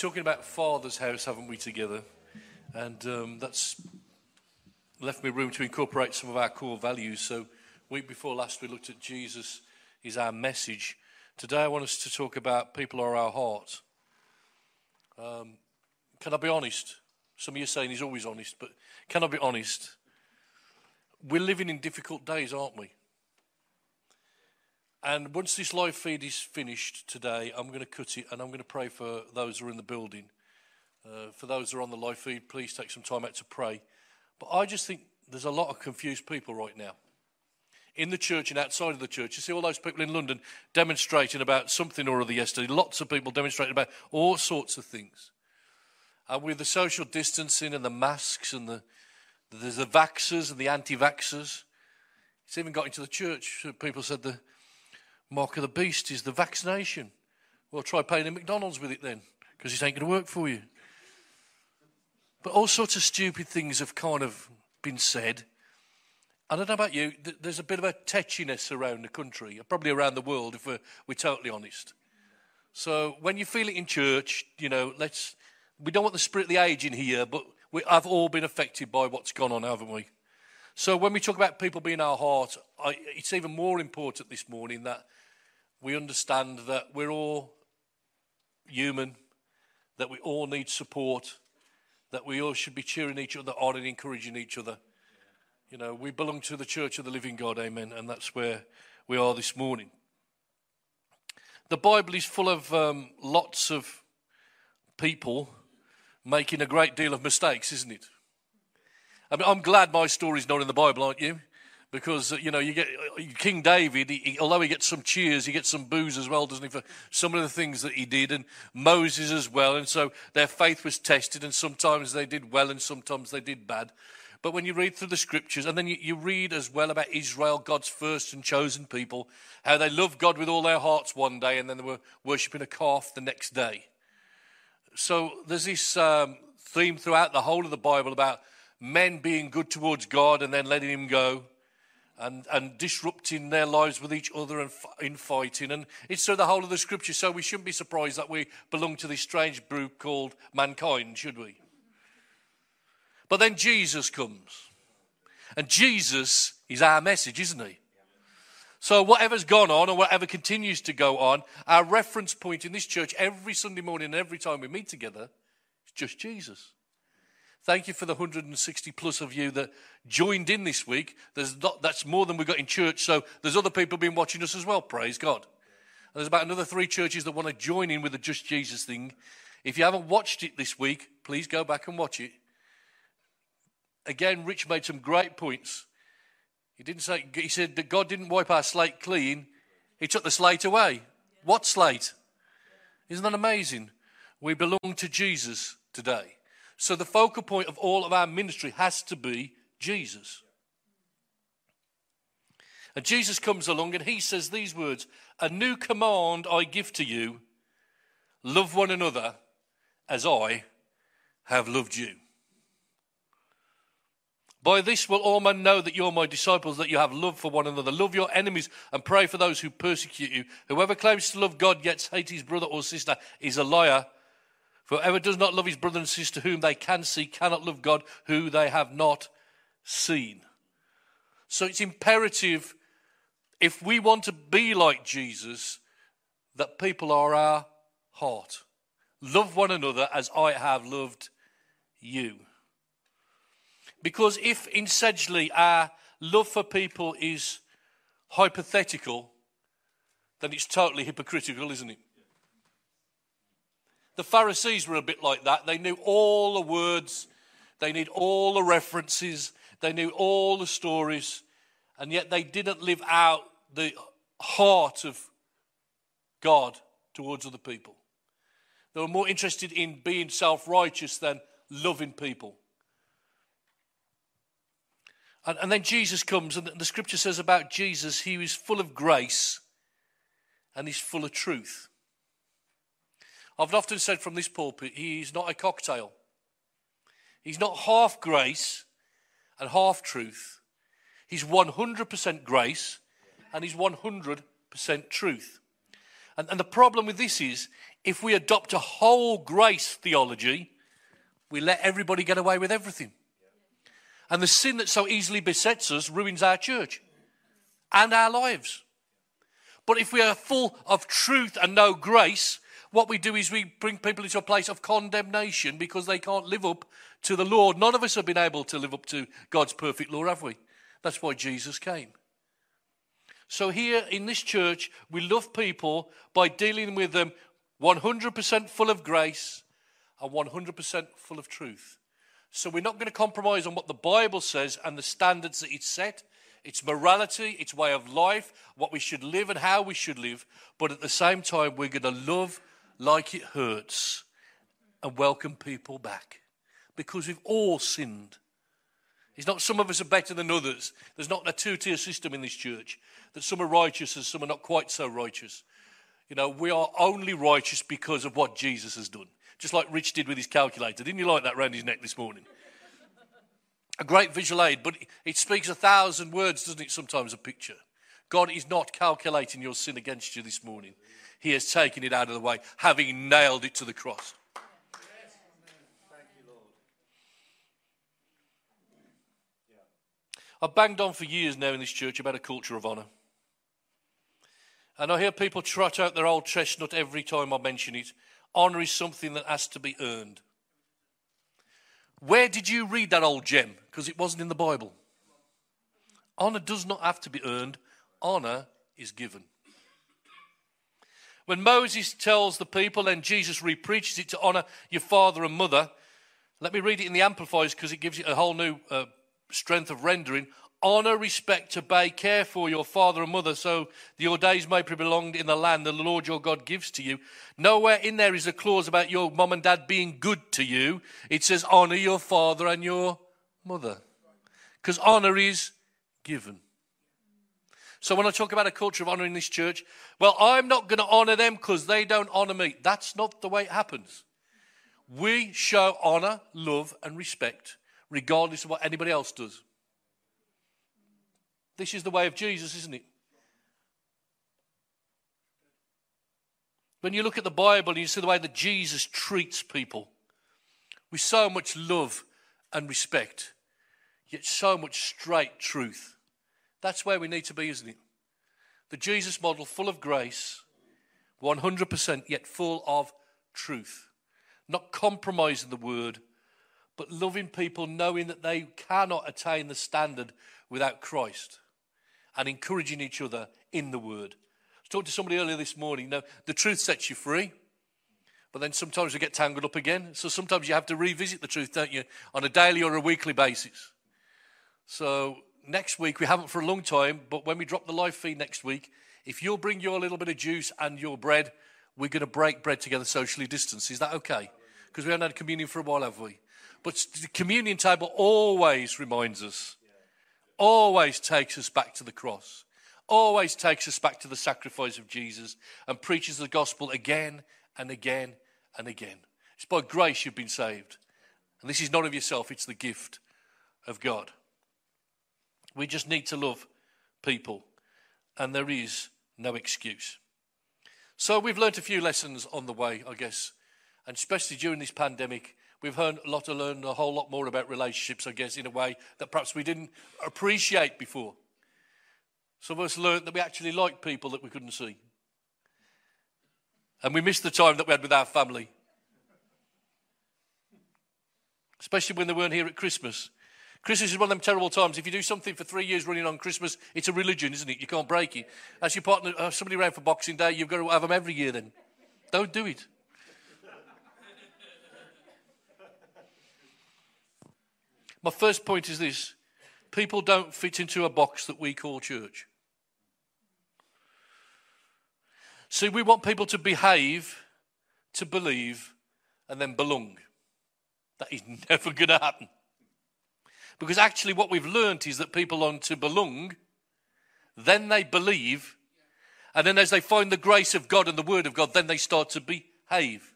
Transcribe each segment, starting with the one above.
talking about Father's house, haven't we, together? And um, that's left me room to incorporate some of our core values. So, week before last, we looked at Jesus is our message. Today, I want us to talk about people are our heart. Um, can I be honest? Some of you are saying he's always honest, but can I be honest? We're living in difficult days, aren't we? And once this live feed is finished today, I'm going to cut it and I'm going to pray for those who are in the building. Uh, for those who are on the live feed, please take some time out to pray. But I just think there's a lot of confused people right now. In the church and outside of the church, you see all those people in London demonstrating about something or other yesterday. Lots of people demonstrating about all sorts of things. And with the social distancing and the masks and the there's the vaxxers and the anti-vaxxers. It's even got into the church. People said the mark of the beast is the vaccination. Well, try paying in McDonald's with it then, because it ain't going to work for you. But all sorts of stupid things have kind of been said. I don't know about you, there's a bit of a tetchiness around the country, probably around the world, if we're, we're totally honest. So when you feel it in church, you know, let's, we don't want the spirit of the age in here, but we have all been affected by what's gone on, haven't we? So when we talk about people being our heart, I, it's even more important this morning that we understand that we're all human, that we all need support, that we all should be cheering each other on and encouraging each other. You know, we belong to the church of the living God, amen, and that's where we are this morning. The Bible is full of um, lots of people making a great deal of mistakes, isn't it? I mean, I'm glad my story's not in the Bible, aren't you? Because uh, you know you get uh, King David. He, although he gets some cheers, he gets some boos as well, doesn't he? For some of the things that he did, and Moses as well. And so their faith was tested, and sometimes they did well, and sometimes they did bad. But when you read through the scriptures, and then you, you read as well about Israel, God's first and chosen people, how they loved God with all their hearts one day, and then they were worshipping a calf the next day. So there's this um, theme throughout the whole of the Bible about men being good towards God and then letting Him go and, and disrupting their lives with each other and in fighting. And it's through the whole of the scripture. So we shouldn't be surprised that we belong to this strange group called mankind, should we? But then Jesus comes. And Jesus is our message, isn't he? So, whatever's gone on or whatever continues to go on, our reference point in this church every Sunday morning and every time we meet together is just Jesus. Thank you for the 160 plus of you that joined in this week. Not, that's more than we got in church, so there's other people been watching us as well. Praise God. And there's about another three churches that want to join in with the Just Jesus thing. If you haven't watched it this week, please go back and watch it. Again, Rich made some great points. He didn't say he said that God didn't wipe our slate clean; He took the slate away. What slate? Isn't that amazing? We belong to Jesus today. So the focal point of all of our ministry has to be Jesus. And Jesus comes along and he says these words A new command I give to you love one another as I have loved you. By this will all men know that you're my disciples, that you have love for one another. Love your enemies and pray for those who persecute you. Whoever claims to love God yet hates his brother or sister is a liar. For whoever does not love his brother and sister whom they can see cannot love God who they have not seen. So it's imperative, if we want to be like Jesus, that people are our heart. Love one another as I have loved you. Because if in Sedgley our love for people is hypothetical, then it's totally hypocritical, isn't it? The Pharisees were a bit like that. They knew all the words, they knew all the references, they knew all the stories, and yet they didn't live out the heart of God towards other people. They were more interested in being self righteous than loving people. And, and, then Jesus comes, and the scripture says about Jesus, he was full of grace and he's full of truth. I've often said from this pulpit, he's not a cocktail. He's not half grace and half truth. He's 100% grace and he's 100% truth. And, and the problem with this is, If we adopt a whole grace theology, we let everybody get away with everything. And the sin that so easily besets us ruins our church and our lives. But if we are full of truth and no grace, what we do is we bring people into a place of condemnation because they can't live up to the law. None of us have been able to live up to God's perfect law, have we? That's why Jesus came. So, here in this church, we love people by dealing with them 100% full of grace and 100% full of truth. So, we're not going to compromise on what the Bible says and the standards that it set its morality, its way of life, what we should live and how we should live. But at the same time, we're going to love like it hurts and welcome people back because we've all sinned. It's not some of us are better than others. There's not a two tier system in this church that some are righteous and some are not quite so righteous. You know, we are only righteous because of what Jesus has done. Just like Rich did with his calculator. Didn't you like that around his neck this morning? A great visual aid, but it speaks a thousand words, doesn't it? Sometimes a picture. God is not calculating your sin against you this morning. He has taken it out of the way, having nailed it to the cross. I've banged on for years now in this church about a culture of honour. And I hear people trot out their old chestnut every time I mention it. Honour is something that has to be earned. Where did you read that old gem? Because it wasn't in the Bible. Honour does not have to be earned, honour is given. When Moses tells the people and Jesus repreaches it to honour your father and mother, let me read it in the Amplifiers because it gives it a whole new uh, strength of rendering. Honor, respect, obey, care for your father and mother, so your days may be prolonged in the land the Lord your God gives to you. Nowhere in there is a clause about your mom and dad being good to you. It says honor your father and your mother. Because honor is given. So when I talk about a culture of honor in this church, well, I'm not going to honor them because they don't honor me. That's not the way it happens. We show honor, love, and respect regardless of what anybody else does. This is the way of Jesus, isn't it? When you look at the Bible and you see the way that Jesus treats people with so much love and respect, yet so much straight truth, that's where we need to be, isn't it? The Jesus model, full of grace, 100%, yet full of truth. Not compromising the word, but loving people knowing that they cannot attain the standard without Christ and encouraging each other in the word. I talked to somebody earlier this morning. You know, the truth sets you free, but then sometimes we get tangled up again. So sometimes you have to revisit the truth, don't you, on a daily or a weekly basis. So next week, we haven't for a long time, but when we drop the live feed next week, if you'll bring your little bit of juice and your bread, we're going to break bread together socially distanced. Is that okay? Because we haven't had communion for a while, have we? But the communion table always reminds us, always takes us back to the cross, always takes us back to the sacrifice of Jesus and preaches the gospel again and again and again. It's by grace you've been saved. And this is not of yourself, it's the gift of God. We just need to love people, and there is no excuse. So, we've learnt a few lessons on the way, I guess, and especially during this pandemic, we've heard a lot, learned a whole lot more about relationships, I guess, in a way that perhaps we didn't appreciate before. Some of us learned that we actually liked people that we couldn't see. And we missed the time that we had with our family. Especially when they weren't here at Christmas. Christmas is one of them terrible times. If you do something for three years running on Christmas, it's a religion, isn't it? You can't break it. As your partner, uh, somebody around for Boxing Day, you've got to have them every year then. Don't do it. My first point is this people don't fit into a box that we call church. See, we want people to behave, to believe, and then belong. That is never going to happen. Because actually, what we've learned is that people want to belong, then they believe, and then as they find the grace of God and the Word of God, then they start to behave.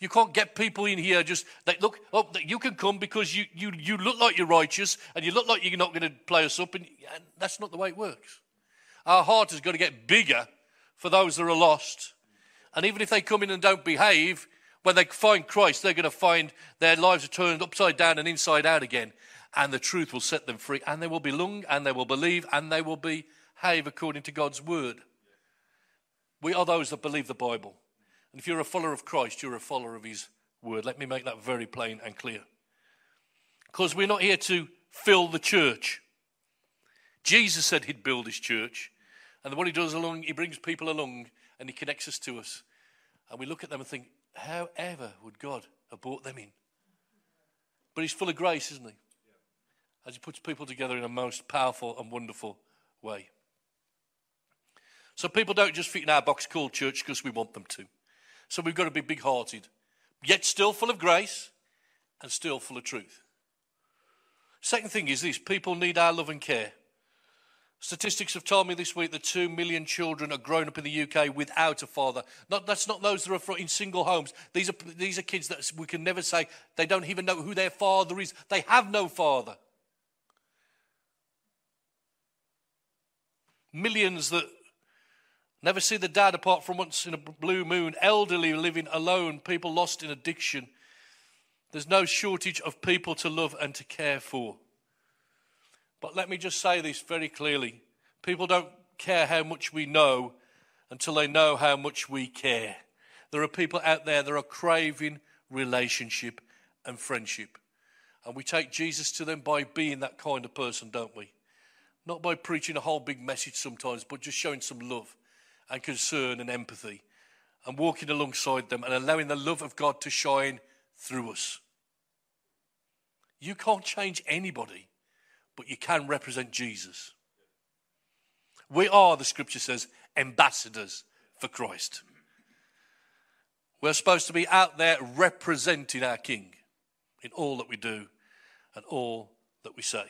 You can't get people in here just they look. Oh, you can come because you you you look like you're righteous and you look like you're not going to play us up, and, and that's not the way it works. Our heart has got to get bigger for those that are lost, And even if they come in and don't behave, when they find Christ, they're going to find their lives are turned upside down and inside out again. And the truth will set them free. And they will belong and they will believe and they will behave according to God's word. We are those that believe the Bible. And if you're a follower of Christ, you're a follower of his word. Let me make that very plain and clear. Because we're not here to fill the church. Jesus said he'd build his church. And what he does along, he brings people along and he connects us to us. And we look at them and think, however would God have brought them in? But he's full of grace, isn't he? As he puts people together in a most powerful and wonderful way. So people don't just fit in our box called church because we want them to. So we've got to be big hearted, yet still full of grace and still full of truth. Second thing is this people need our love and care. Statistics have told me this week that two million children are growing up in the UK without a father. Not, that's not those that are in single homes. These are, these are kids that we can never say they don't even know who their father is. They have no father. Millions that never see the dad apart from once in a blue moon, elderly living alone, people lost in addiction. There's no shortage of people to love and to care for. But let me just say this very clearly people don't care how much we know until they know how much we care. There are people out there that are craving relationship and friendship. And we take Jesus to them by being that kind of person, don't we? Not by preaching a whole big message sometimes, but just showing some love and concern and empathy and walking alongside them and allowing the love of God to shine through us. You can't change anybody but you can represent Jesus. We are, the scripture says, ambassadors for Christ. We're supposed to be out there representing our King in all that we do and all that we say.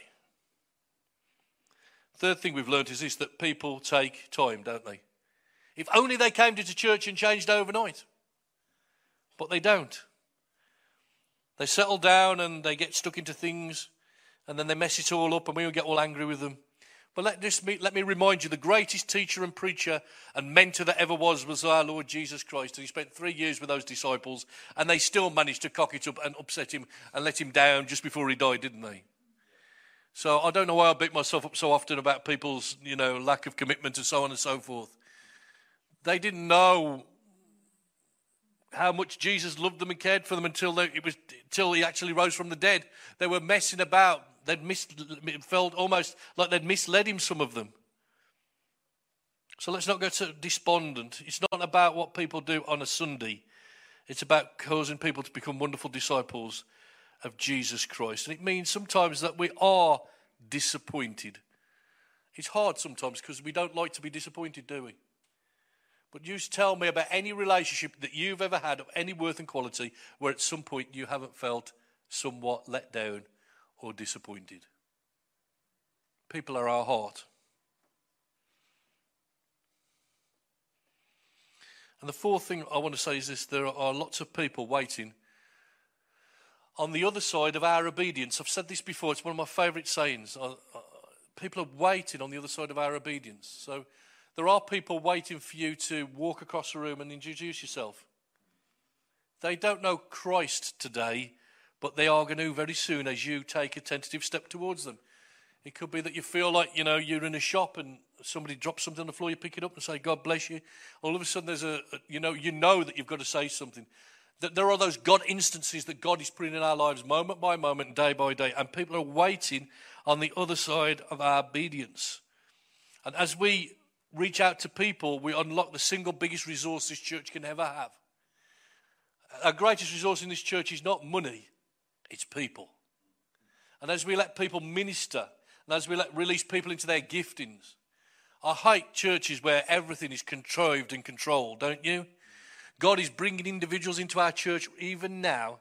Third thing we've learned is this that people take time, don't they? If only they came to church and changed overnight. But they don't. They settle down and they get stuck into things and then they mess it all up and we all get all angry with them. But let, this, let me remind you the greatest teacher and preacher and mentor that ever was was our Lord Jesus Christ. And he spent three years with those disciples, and they still managed to cock it up and upset him and let him down just before he died, didn't they? So I don't know why I beat myself up so often about people's, you know, lack of commitment and so on and so forth. They didn't know how much Jesus loved them and cared for them until they, it was until he actually rose from the dead. They were messing about, they'd mis- felt almost like they'd misled him, some of them. So let's not get so despondent. It's not about what people do on a Sunday, it's about causing people to become wonderful disciples of Jesus Christ. And it means sometimes that we are disappointed. It's hard sometimes because we don't like to be disappointed, do we? But you tell me about any relationship that you've ever had of any worth and quality where at some point you haven't felt somewhat let down or disappointed. People are our heart. And the fourth thing I want to say is this there are lots of people waiting on the other side of our obedience. I've said this before, it's one of my favourite sayings. Uh, uh, people are waiting on the other side of our obedience. So there are people waiting for you to walk across the room and introduce yourself. They don't know Christ today, but they are going to very soon as you take a tentative step towards them. It could be that you feel like, you know, you're in a shop and somebody drops something on the floor, you pick it up and say, God bless you. All of a sudden, there's a, you know, you know that you've got to say something. That there are those God instances that God is putting in our lives moment by moment, day by day, and people are waiting on the other side of our obedience. And as we reach out to people, we unlock the single biggest resource this church can ever have. Our greatest resource in this church is not money, it's people. And as we let people minister, and as we let release people into their giftings, I hate churches where everything is contrived and controlled, don't you? God is bringing individuals into our church even now,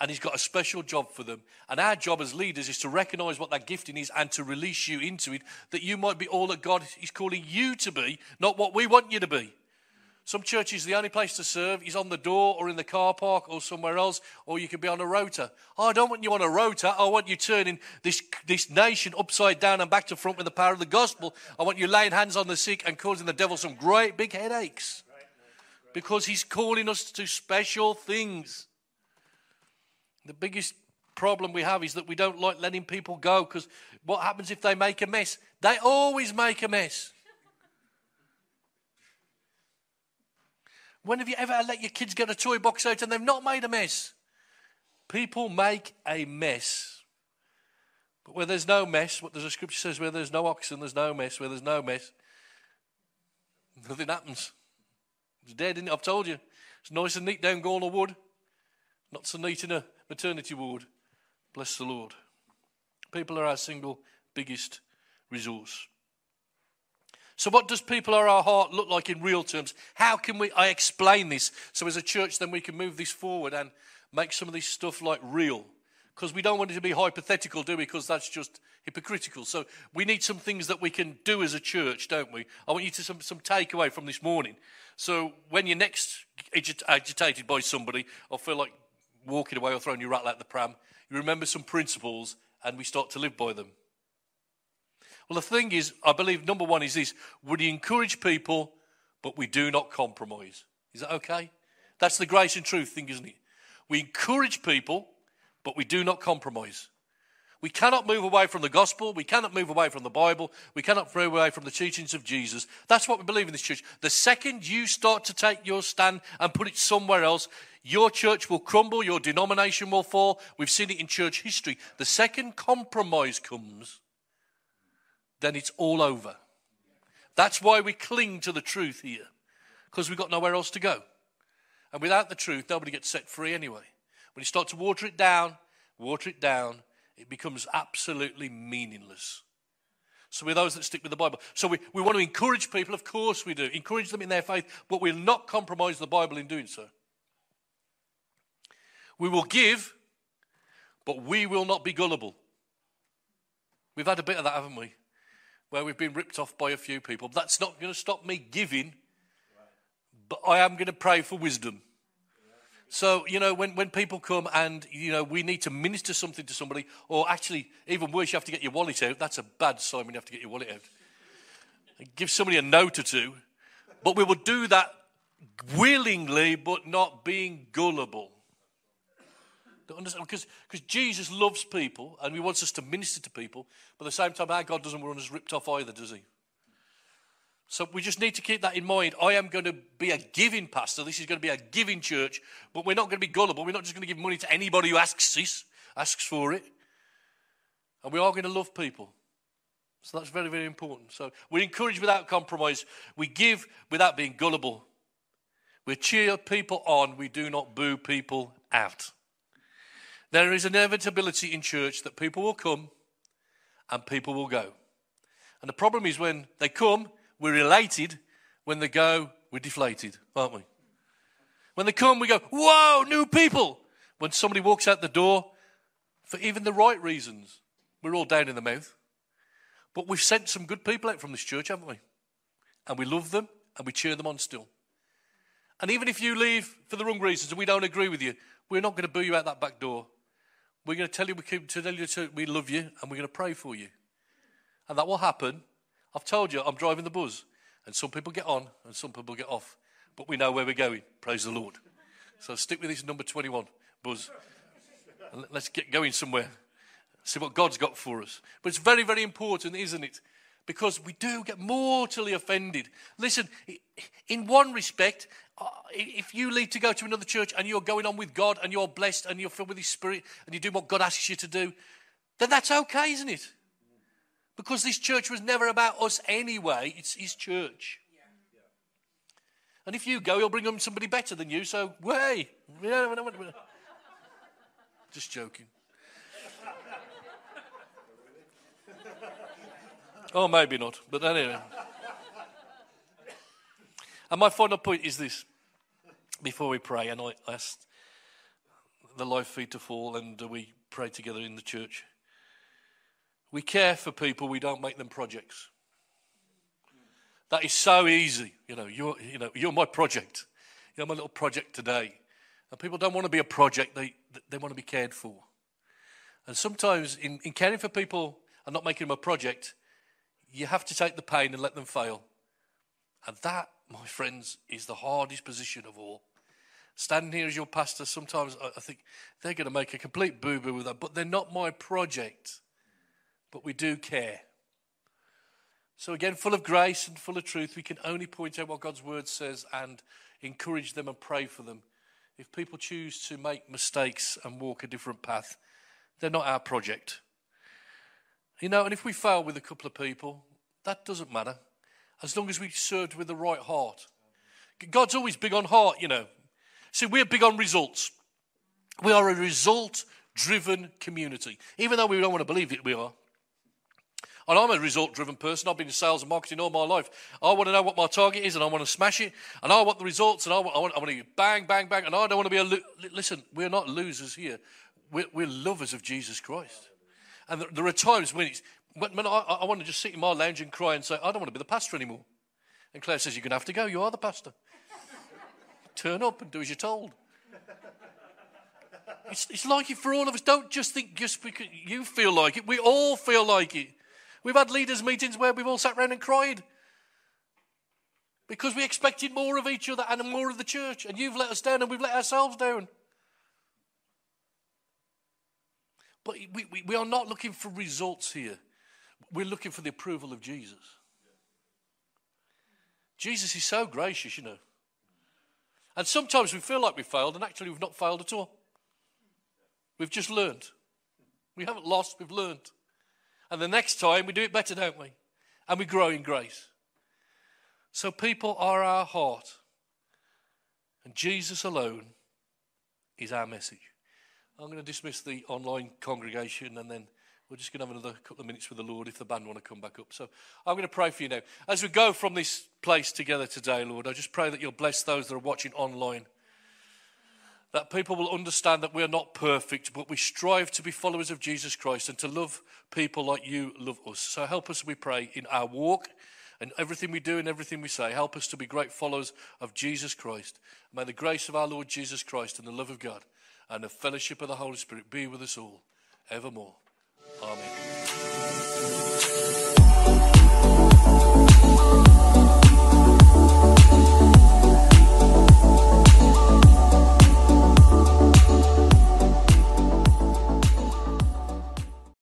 and He's got a special job for them. And our job as leaders is to recognize what that gifting is and to release you into it, that you might be all that God is calling you to be, not what we want you to be. Some churches, the only place to serve is on the door or in the car park or somewhere else, or you could be on a rota. Oh, I don't want you on a rota. I want you turning this, this nation upside down and back to front with the power of the gospel. I want you laying hands on the sick and causing the devil some great big headaches. Because He's calling us to special things. The biggest problem we have is that we don't like letting people go because what happens if they make a mess? They always make a mess. When have you ever let your kids get a toy box out and they've not made a mess? People make a mess. But where there's no mess, what the scripture says, where there's no oxen, there's no mess. Where there's no mess, nothing happens. It's dead, isn't it? I've told you. It's nice and neat down Gornal Wood. Not so neat in a maternity ward. Bless the Lord. People are our single biggest resource. So, what does people are our heart look like in real terms? How can we? I explain this so as a church, then we can move this forward and make some of this stuff like real. Because we don't want it to be hypothetical, do we? Because that's just hypocritical. So we need some things that we can do as a church, don't we? I want you to some some takeaway from this morning. So when you're next agitated by somebody, or feel like walking away or throwing your rattle out the pram, you remember some principles, and we start to live by them. Well, the thing is, I believe number one is this we encourage people, but we do not compromise. Is that okay? That's the grace and truth thing, isn't it? We encourage people, but we do not compromise. We cannot move away from the gospel. We cannot move away from the Bible. We cannot move away from the teachings of Jesus. That's what we believe in this church. The second you start to take your stand and put it somewhere else, your church will crumble, your denomination will fall. We've seen it in church history. The second compromise comes, then it's all over. That's why we cling to the truth here, because we've got nowhere else to go. And without the truth, nobody gets set free anyway. When you start to water it down, water it down, it becomes absolutely meaningless. So we're those that stick with the Bible. So we, we want to encourage people, of course we do, encourage them in their faith, but we'll not compromise the Bible in doing so. We will give, but we will not be gullible. We've had a bit of that, haven't we? where we've been ripped off by a few people. That's not going to stop me giving, but I am going to pray for wisdom. So, you know, when, when people come and, you know, we need to minister something to somebody, or actually, even worse, you have to get your wallet out. That's a bad sign when you have to get your wallet out. Give somebody a note or two, but we will do that willingly, but not being gullible. Because Jesus loves people and he wants us to minister to people, but at the same time, our God doesn't want us ripped off either, does he? So we just need to keep that in mind. I am going to be a giving pastor. This is going to be a giving church, but we're not going to be gullible. We're not just going to give money to anybody who asks this, asks for it. And we are going to love people. So that's very, very important. So we encourage without compromise. We give without being gullible. We cheer people on. We do not boo people out. There is an inevitability in church that people will come and people will go. And the problem is when they come, we're elated. When they go, we're deflated, aren't we? When they come, we go, whoa, new people. When somebody walks out the door, for even the right reasons, we're all down in the mouth. But we've sent some good people out from this church, haven't we? And we love them and we cheer them on still. And even if you leave for the wrong reasons and we don't agree with you, we're not going to boo you out that back door. We're going to tell you we, keep, tell you we love you and we're going to pray for you. And that will happen. I've told you, I'm driving the bus. And some people get on and some people get off. But we know where we're going. Praise the Lord. So stick with this number 21 buzz. And let's get going somewhere. See what God's got for us. But it's very, very important, isn't it? Because we do get mortally offended. Listen, in one respect, uh, if you leave to go to another church and you're going on with God and you're blessed and you're filled with His Spirit and you do what God asks you to do, then that's okay, isn't it? Because this church was never about us anyway, it's His church. And if you go, He'll bring him somebody better than you, so, way. Just joking. Oh, maybe not, but anyway. And my final point is this before we pray, and I asked the life feed to fall, and we pray together in the church. We care for people, we don't make them projects. That is so easy. You know, you're, you know, you're my project. You're my little project today. And people don't want to be a project, they, they want to be cared for. And sometimes, in, in caring for people and not making them a project, you have to take the pain and let them fail. And that my friends, is the hardest position of all. Standing here as your pastor, sometimes I think they're going to make a complete boo boo with that, but they're not my project. But we do care. So, again, full of grace and full of truth, we can only point out what God's word says and encourage them and pray for them. If people choose to make mistakes and walk a different path, they're not our project. You know, and if we fail with a couple of people, that doesn't matter as long as we served with the right heart. God's always big on heart, you know. See, we're big on results. We are a result driven community. Even though we don't want to believe it, we are. And I'm a result driven person. I've been in sales and marketing all my life. I want to know what my target is and I want to smash it. And I want the results and I want, I want, I want to bang, bang, bang. And I don't want to be a. Lo- Listen, we're not losers here. We're, we're lovers of Jesus Christ. And there, there are times when, it's, when, when I, I want to just sit in my lounge and cry and say, I don't want to be the pastor anymore. And Claire says, You're going to have to go. You are the pastor. Turn up and do as you're told. It's, it's like it for all of us. Don't just think just because you feel like it. We all feel like it. We've had leaders' meetings where we've all sat around and cried because we expected more of each other and more of the church, and you've let us down and we've let ourselves down. But we, we, we are not looking for results here. We're looking for the approval of Jesus. Jesus is so gracious, you know. And sometimes we feel like we failed, and actually we've not failed at all. We've just learned. We haven't lost, we've learned. And the next time we do it better, don't we? And we grow in grace. So people are our heart. And Jesus alone is our message. I'm going to dismiss the online congregation and then we're just going to have another couple of minutes with the Lord if the band want to come back up. So I'm going to pray for you now. As we go from this place together today, Lord, I just pray that you'll bless those that are watching online that people will understand that we are not perfect, but we strive to be followers of Jesus Christ and to love people like you love us. So help us, we pray, in our walk and everything we do and everything we say. Help us to be great followers of Jesus Christ. May the grace of our Lord Jesus Christ and the love of God and the fellowship of the Holy Spirit be with us all evermore. Amen.